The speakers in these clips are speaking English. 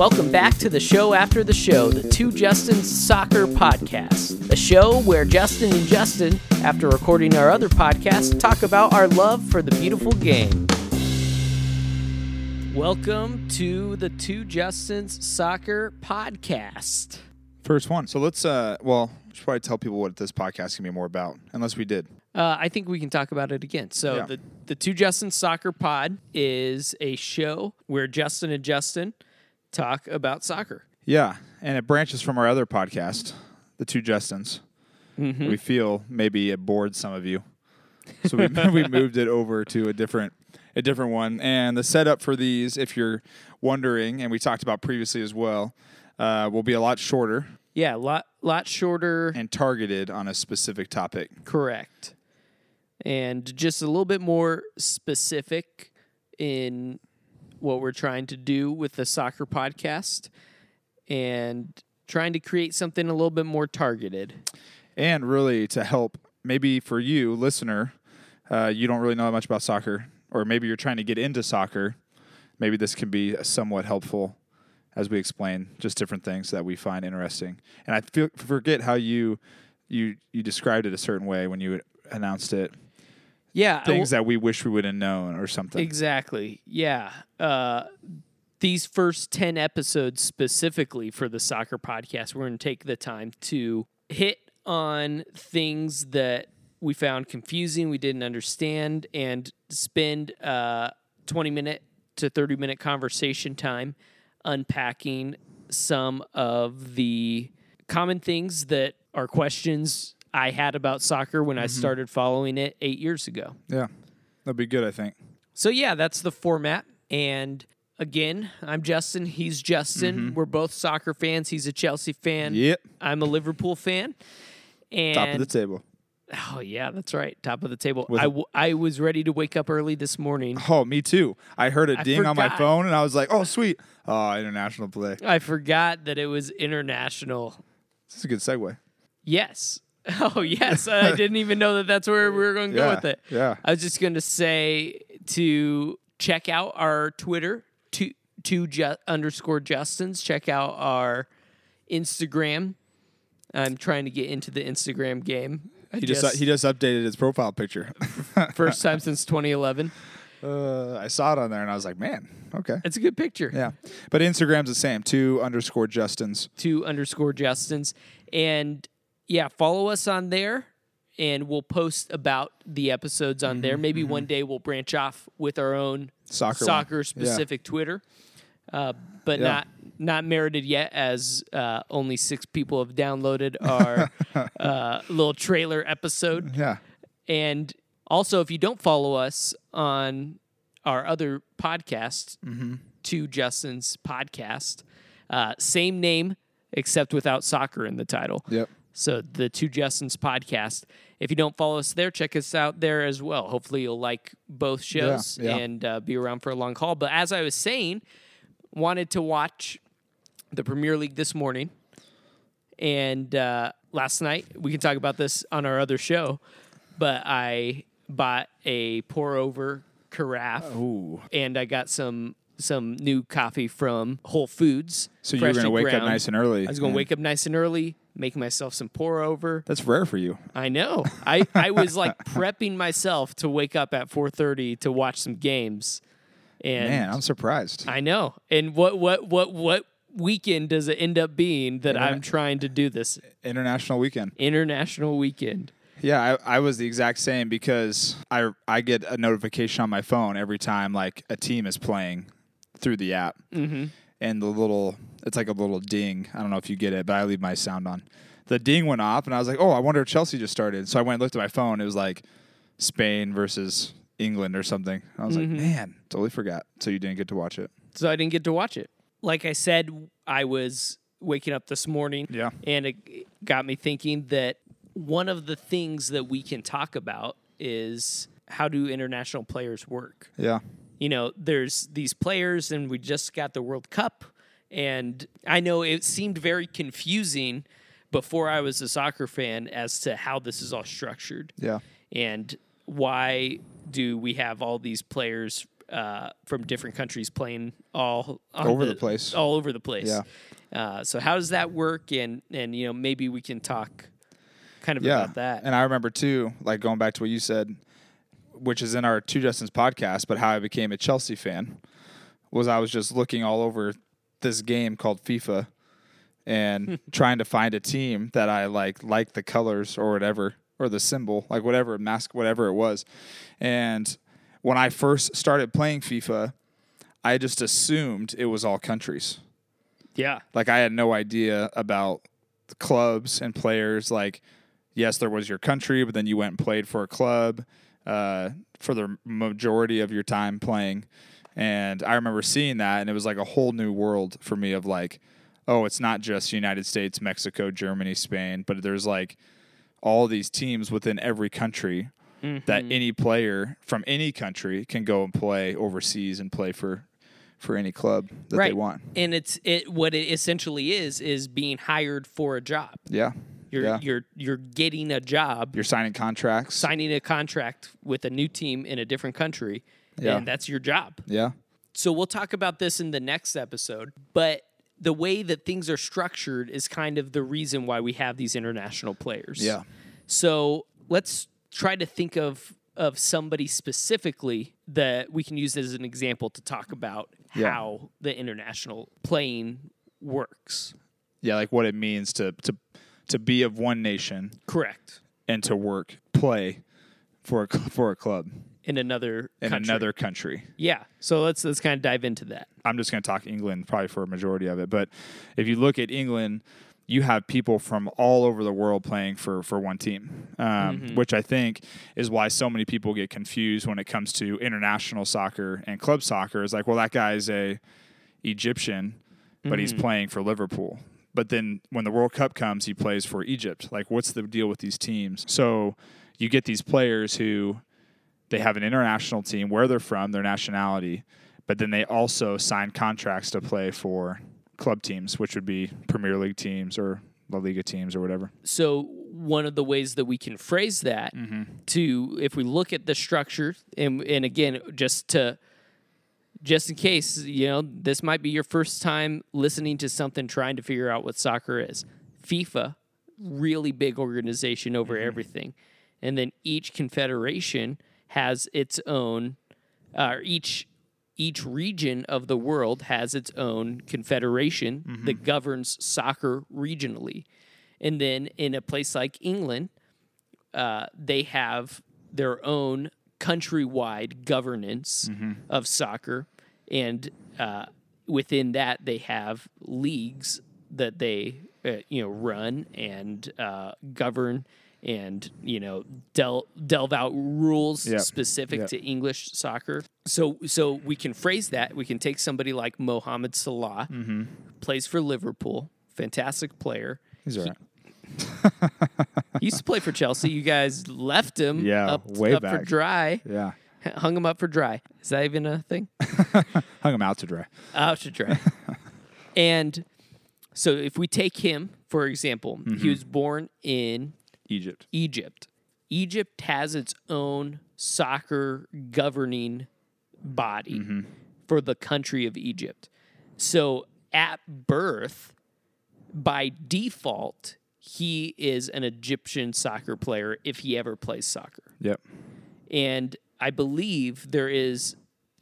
Welcome back to the show after the show, the Two Justins Soccer Podcast, a show where Justin and Justin, after recording our other podcast, talk about our love for the beautiful game. Welcome to the Two Justins Soccer Podcast. First one. So let's uh well, we should probably tell people what this podcast can be more about, unless we did. Uh, I think we can talk about it again. So Yeah. the the Two Justin Soccer Pod is a show where Justin and Justin talk about soccer. Yeah. And it branches from our other podcast, The Two Justins. Mm-hmm. We feel maybe it bored some of you. So we we moved it over to a different a different one. And the setup for these, if you're wondering, and we talked about previously as well, uh, will be a lot shorter Yeah, lot lot shorter. and targeted on a specific topic. Correct. And just a little bit more specific in what we're trying to do with the soccer podcast and trying to create something a little bit more targeted. and really to help maybe for you listener uh, you don't really know that much about soccer or maybe you're trying to get into soccer. Maybe this can be somewhat helpful as we explain just different things that we find interesting. And i feel, forget how you you you described it a certain way when you announced it Yeah, things that we wish we would have known or something Exactly. Yeah. Uh, these first 10 episodes specifically for the soccer podcast, we're going to take the time to hit on things that we found confusing, we didn't understand, and spend uh, 20 minute to 30 minute conversation time unpacking some of the common things that are questions I had about soccer when I mm-hmm. started following it eight years ago. yeah that'd be good i think So yeah, that's the format. And again, I'm Justin. He's Justin. Mm-hmm. We're both soccer fans. He's a Chelsea fan. yep I'm a Liverpool fan. And top of the table oh yeah, that's right, top of the table. With- I, w- I was ready to wake up early this morning. oh me too i heard a I ding on my phone and i was like oh sweet oh international play I forgot that it was international. this is a good segue Yes. Oh yes, I didn't even know that that's where we were going to go with it. yeah. I was just going to say to check out our Twitter, two two ju- underscore Justins. Check out our Instagram. I'm trying to get into the Instagram game. I He just, he just updated his profile picture. first time since 2011. uh, I saw it on there and I was like, man, okay, It's a good picture. yeah. But Instagram's the same, two underscore Justins. Two underscore Justins, and yeah, follow us on there. And we'll post about the episodes on there. Maybe one day we'll branch off with our own Mm-hmm, Soccer soccer specific Twitter, uh, but Yeah. not not merited yet, as uh, only six people have downloaded our uh, little trailer episode. Yeah, And also, if you don't follow us on our other podcast, Mm-hmm. Two Justins podcast, uh, same name except without soccer in the title. yep. So the Two Justins podcast. If you don't follow us there, check us out there as well. Hopefully, you'll like both shows yeah. and uh, be around for a long haul. But as I was saying, wanted to watch the Premier League this morning, and uh, last night we can talk about this on our other show. But I bought a pour over carafe, Ooh. and I got some some new coffee from Whole Foods. So you were going to wake up nice and early. I was going to wake up nice and early, make myself some pour over. That's rare for you. I know. I, I was like prepping myself to wake up at 4:30 to watch some games. And Man, I'm surprised. I know. And what what what what weekend does it end up being that Interna- I'm trying to do this International weekend. international weekend? Yeah, I, I was the exact same because I I get a notification on my phone every time like a team is playing through the app, mm-hmm. and the little it's like a little ding. I don't know if you get it, but I leave my sound on. The ding went off, and I was like, "Oh, I wonder if Chelsea just started." So I went and looked at my phone. It was like Spain versus England or something. I was like, mm-hmm. "Man, totally forgot." So you didn't get to watch it. So I didn't get to watch it. Like I said, I was waking up this morning Yeah. and it got me thinking that one of the things that we can talk about is how do international players work? Yeah, you know, there's these players, and we just got the World Cup. And I know it seemed very confusing before I was a soccer fan as to how this is all structured yeah, and why do we have all these players uh, from different countries playing all Over the place. all over the place. Yeah. Uh, so how does that work? And and you know maybe we can talk kind of yeah. about that. And I remember too, like going back to what you said, which is in our Two Justins podcast, but how I became a Chelsea fan was I was just looking all over this game called FIFA and trying to find a team that I like like the colors or whatever or the symbol, like whatever mask whatever it was. And when I first started playing FIFA, I just assumed it was all countries. yeah. Like I had no idea about the clubs and players. Like, yes, there was your country, but then you went and played for a club uh, for the majority of your time playing. And I remember seeing that, and it was like a whole new world for me of like, oh, it's not just United States, Mexico, Germany, Spain, but there's like all these teams within every country that mm-hmm. any player from any country can go and play overseas and play for for any club that right. they want. And it's it what it essentially is is being hired for a job. Yeah. You're yeah. you're you're getting a job, You're signing contracts. signing a contract with a new team in a different country, Yeah. and that's your job. yeah. So we'll talk about this in the next episode, but the way that things are structured is kind of the reason why we have these international players. Yeah. So let's try to think of of somebody specifically that we can use as an example to talk about Yeah. how the international playing works. Yeah, like what it means to to to be of one nation Correct. and to work, play for a, for a club In another in country. another country. Yeah. So let's let's kind of dive into that. I'm just going to talk England probably for a majority of it, but if you look at England, you have people from all over the world playing for for one team, um, which I think is why so many people get confused when it comes to international soccer and club soccer. Is like, well, that guy is a Egyptian, but he's playing for Liverpool. But then when the World Cup comes, he plays for Egypt. Like, what's the deal with these teams? So you get these players who they have an international team where they're from, their nationality, but then they also sign contracts to play for club teams, which would be Premier League teams or La Liga teams or whatever. So one of the ways that we can phrase that mm-hmm. to if we look at the structure and and again just to just in case, you know, this might be your first time listening to something trying to figure out what soccer is. FIFA, really big organization over mm-hmm. everything. And then each confederation has its own uh, each each region of the world has its own confederation that governs soccer regionally. And then in a place like England, uh, they have their own countrywide governance of soccer, and uh, within that they have leagues that they uh, you know run and uh, govern and you know del- delve out rules Yep. specific Yep. to English soccer. So so we can phrase that. We can take somebody like Mohamed Salah, Mm-hmm. plays for Liverpool, fantastic player. He's all right. He used to play for Chelsea. You guys left him Yeah, up, way up for back. dry. Yeah. Hung him up for dry. Is that even a thing? Hung him out to dry. Out to dry. and so if we take him, for example, Mm-hmm. he was born in Egypt. Egypt. Egypt has its own soccer governing body Mm-hmm. for the country of Egypt. So at birth, by default, he is an Egyptian soccer player if he ever plays soccer. Yep. And I believe there is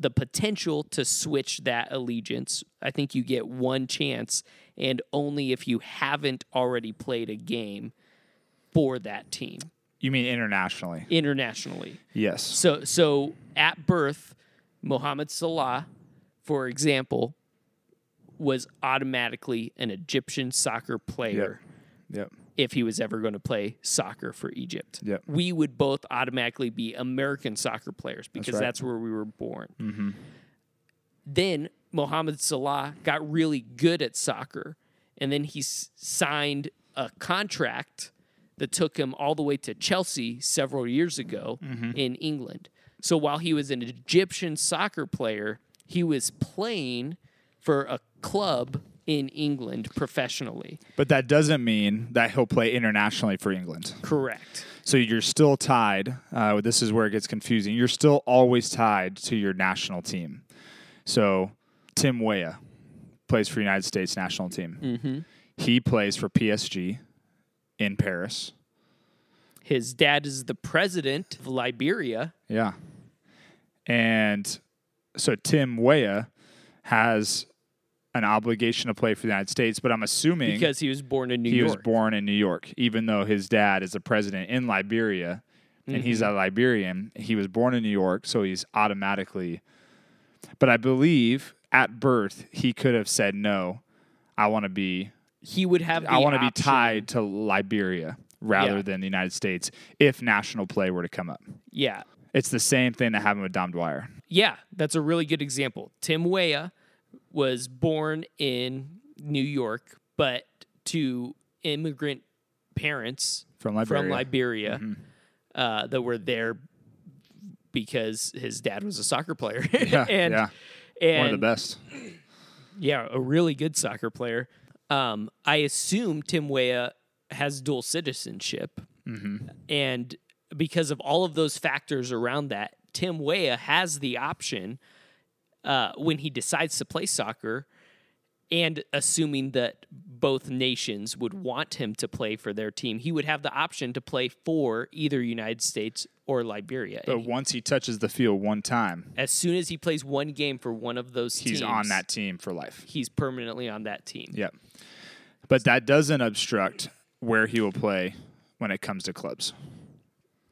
the potential to switch that allegiance. I think you get one chance, and only if you haven't already played a game for that team You mean internationally? internationally. Yes. So, so at birth, Mohamed Salah, for example, was automatically an Egyptian soccer player Yep. if he was ever going to play soccer for Egypt. Yep. We would both automatically be American soccer players because right. that's, where we were born. Mm-hmm. Then Mohamed Salah got really good at soccer, and then he s- signed a contract that took him all the way to Chelsea several years ago in England. So while he was an Egyptian soccer player, he was playing for a club in England professionally. But that doesn't mean that he'll play internationally for England. Correct. So you're still tied. Uh, this is where it gets confusing. You're still always tied to your national team. So Tim Weah plays for United States national team. Mm-hmm. He plays for PSG in Paris. His dad is the president of Liberia. Yeah. And so Tim Weah has an obligation to play for the United States, but I'm assuming Because he was born in New he York. was born in New York, even though his dad is the president in Liberia and he's Mm-hmm. a Liberian. He was born in New York, so he's automatically. But I believe at birth he could have said no. I want to be. He would have. I want to be tied to Liberia rather Yeah. than the United States if national play were to come up. Yeah, It's the same thing that happened with Dom Dwyer. yeah, that's a really good example. Tim Weah was born in New York, but to immigrant parents From Liberia. from Liberia uh, that were there because his dad was a soccer player. Yeah, and, yeah, and one of the best. Yeah, a really good soccer player. Um, I assume Tim Weah has dual citizenship, Mm-hmm. and because of all of those factors around that, Tim Weah has the option uh, when he decides to play soccer, and assuming that both nations would want him to play for their team, he would have the option to play for either United States or Liberia. But he- once he touches the field one time, as soon as he plays one game for one of those teams he's teams, on that team for life. He's permanently on that team. Yep. But that doesn't obstruct where he will play when it comes to clubs.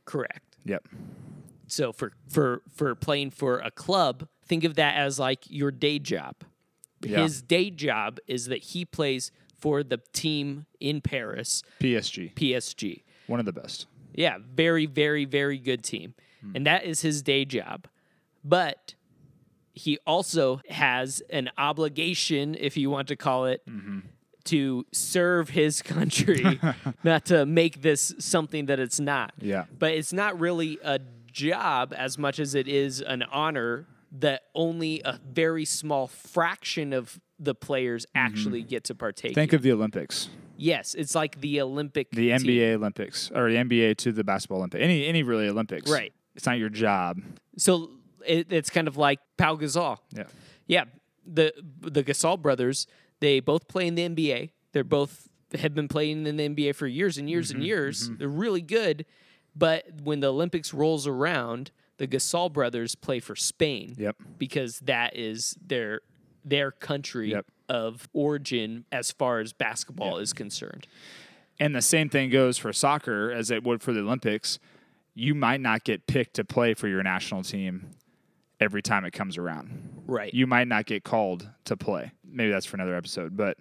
Correct. Yep. So for for for playing for a club, think of that as like your day job. Yeah. His day job is that he plays for the team in Paris, PSG, PSG. one of the best. Yeah, very very very good team. Hmm. And that is his day job. But he also has an obligation, if you want to call it, mm-hmm. to serve his country, not to make this something that it's not. Yeah. But it's not really a job as much as it is an honor that only a very small fraction of the players actually get to partake. Think in. of the Olympics, yes, it's like the Olympic the team. NBA Olympics, or the NBA to the basketball Olympics. Any any really Olympics. Right. It's not your job. So it, it's kind of like Pau Gasol. Yeah. Yeah, the the Gasol brothers, they both play in the NBA. They're both have been playing in the NBA for years and years Mm-hmm, and years. They're really good, but when the Olympics rolls around, the Gasol brothers play for Spain. Yep. Because that is their their country Yep. of origin as far as basketball is concerned. And the same thing goes for soccer as it would for the Olympics. You might not get picked to play for your national team every time it comes around. Right. You might not get called to play. Maybe that's for another episode, but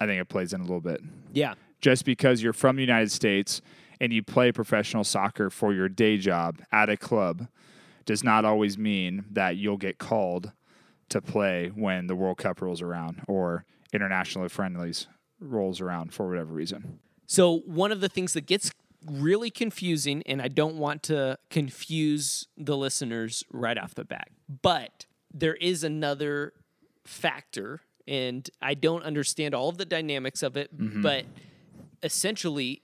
I think it plays in a little bit. yeah. Just because you're from the United States and you play professional soccer for your day job at a club does not always mean that you'll get called to play when the World Cup rolls around or international friendlies rolls around for whatever reason. So one of the things that gets really confusing, and I don't want to confuse the listeners right off the bat, but there is another factor, and I don't understand all of the dynamics of it, mm-hmm. but essentially.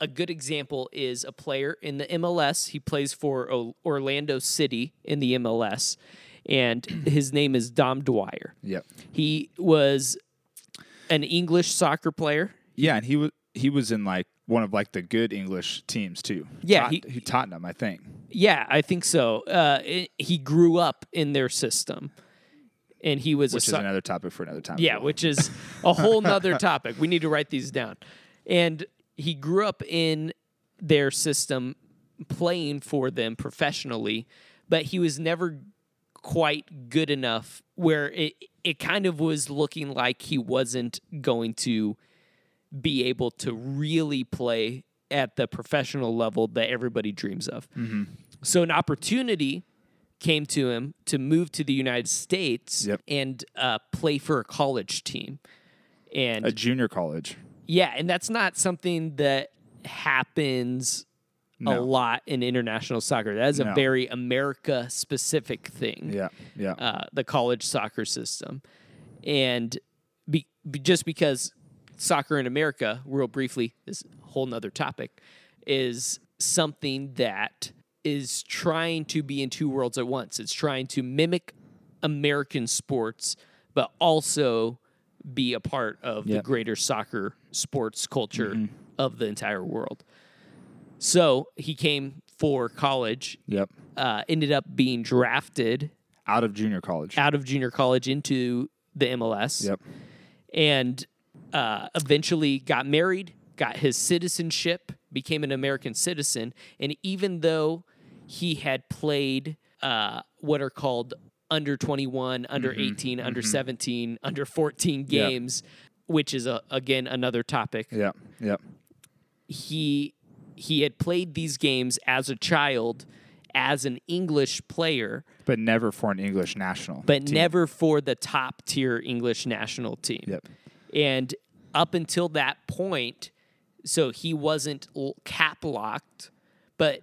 A good example is a player in the MLS. He plays for O- Orlando City in the MLS, and his name is Dom Dwyer. Yep. He was an English soccer player. Yeah, and he was he was in like one of like the good English teams too. Yeah, Tot- he- Tottenham, I think. Yeah, I think so. Uh, it- he grew up in their system, and he was Which a is another topic for another time. yeah, which is a whole nother topic. We need to write these down. And he grew up in their system, playing for them professionally, but he was never quite good enough where it it kind of was looking like he wasn't going to be able to really play at the professional level that everybody dreams of. So an opportunity came to him to move to the United States Yep. and uh, play for a college team. And a junior college. Yeah, and that's not something that happens a lot in international soccer. That is a very America specific thing Yeah, yeah. uh, the college soccer system. And b- just because soccer in America, real briefly, this whole nother topic, is something that is trying to be in two worlds at once. It's trying to mimic American sports, but also be a part of the greater soccer sports culture of the entire world. So he came for college, Yep. uh, ended up being drafted Out of junior college. out of junior college into the MLS Yep. and uh, eventually got married, got his citizenship, became an American citizen. And even though he had played uh, what are called under 21, under mm-hmm, 18, under mm-hmm. 17, under 14 Yeah. games, which is a, again another topic, Yeah. Yeah. he he had played these games as a child as an English player, But never for an English national. but team. never for the top tier English national team. Yep. And up until that point, so he wasn't cap locked, but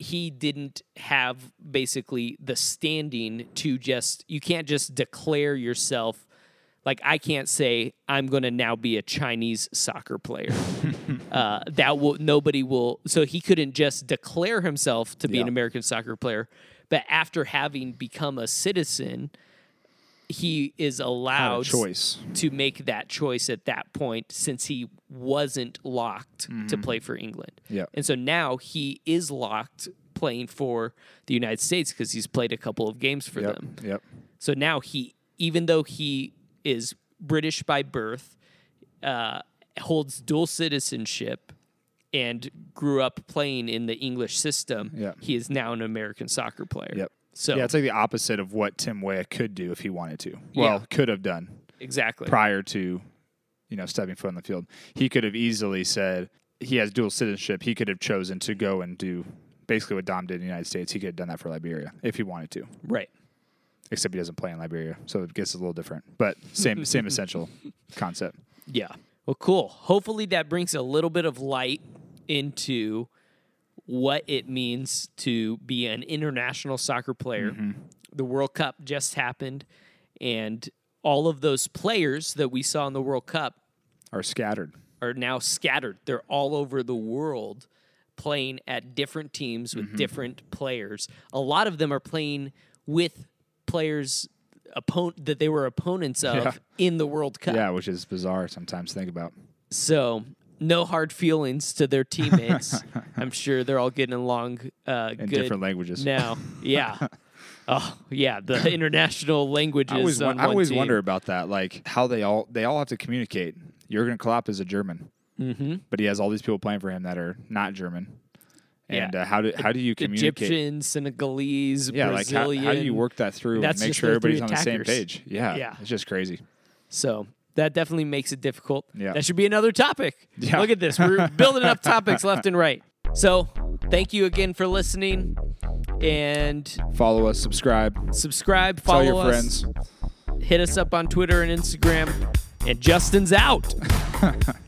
he didn't have basically the standing to just, you can't just declare yourself. Like, I can't say, I'm going to now be a Chinese soccer player. uh, that will, nobody will, so he couldn't just declare himself to be an American soccer player. But after having become a citizen, he is allowed choice. to make that choice at that point since he wasn't locked to play for England. Yep. And so now he is locked playing for the United States because he's played a couple of games for Yep. them. Yep. So now he, even though he is British by birth, uh, holds dual citizenship, and grew up playing in the English system, Yep. he is now an American soccer player. Yep. So yeah, it's like the opposite of what Tim Weah could do if he wanted to. Yeah. Well, could have done exactly. prior to, you know, stepping foot on the field. He could have easily said he has dual citizenship. He could have chosen to go and do basically what Dom did in the United States. He could have done that for Liberia if he wanted to. right. Except he doesn't play in Liberia, so it gets a little different. But same same essential concept. Yeah. Well, cool. Hopefully that brings a little bit of light into what it means to be an international soccer player. Mm-hmm. The World Cup just happened, and all of those players that we saw in the World Cup Are scattered. are now scattered. They're all over the world playing at different teams with mm-hmm. different players. A lot of them are playing with players opponent that they were opponents of Yeah. in the World Cup. Yeah, which is bizarre sometimes to think about. So no hard feelings to their teammates. I'm sure they're all getting along uh, In different languages. now. Yeah. oh yeah, the international languages. I always, I always wonder about that, like how they all they all have to communicate. Jurgen Klopp is a German, Mm-hmm. but he has all these people playing for him that are not German. Yeah. And uh, how do how do you communicate? Egyptian, Senegalese, yeah, like how, how do you work that through and make sure everybody's on the same page? Yeah, Yeah. it's just crazy. So that definitely makes it difficult. Yeah. That should be another topic. Yeah. Look at this. We're building up topics left and right. So thank you again for listening and Follow us, subscribe, subscribe, tell follow your us. friends. Hit us up on Twitter and Instagram. And Justin's out.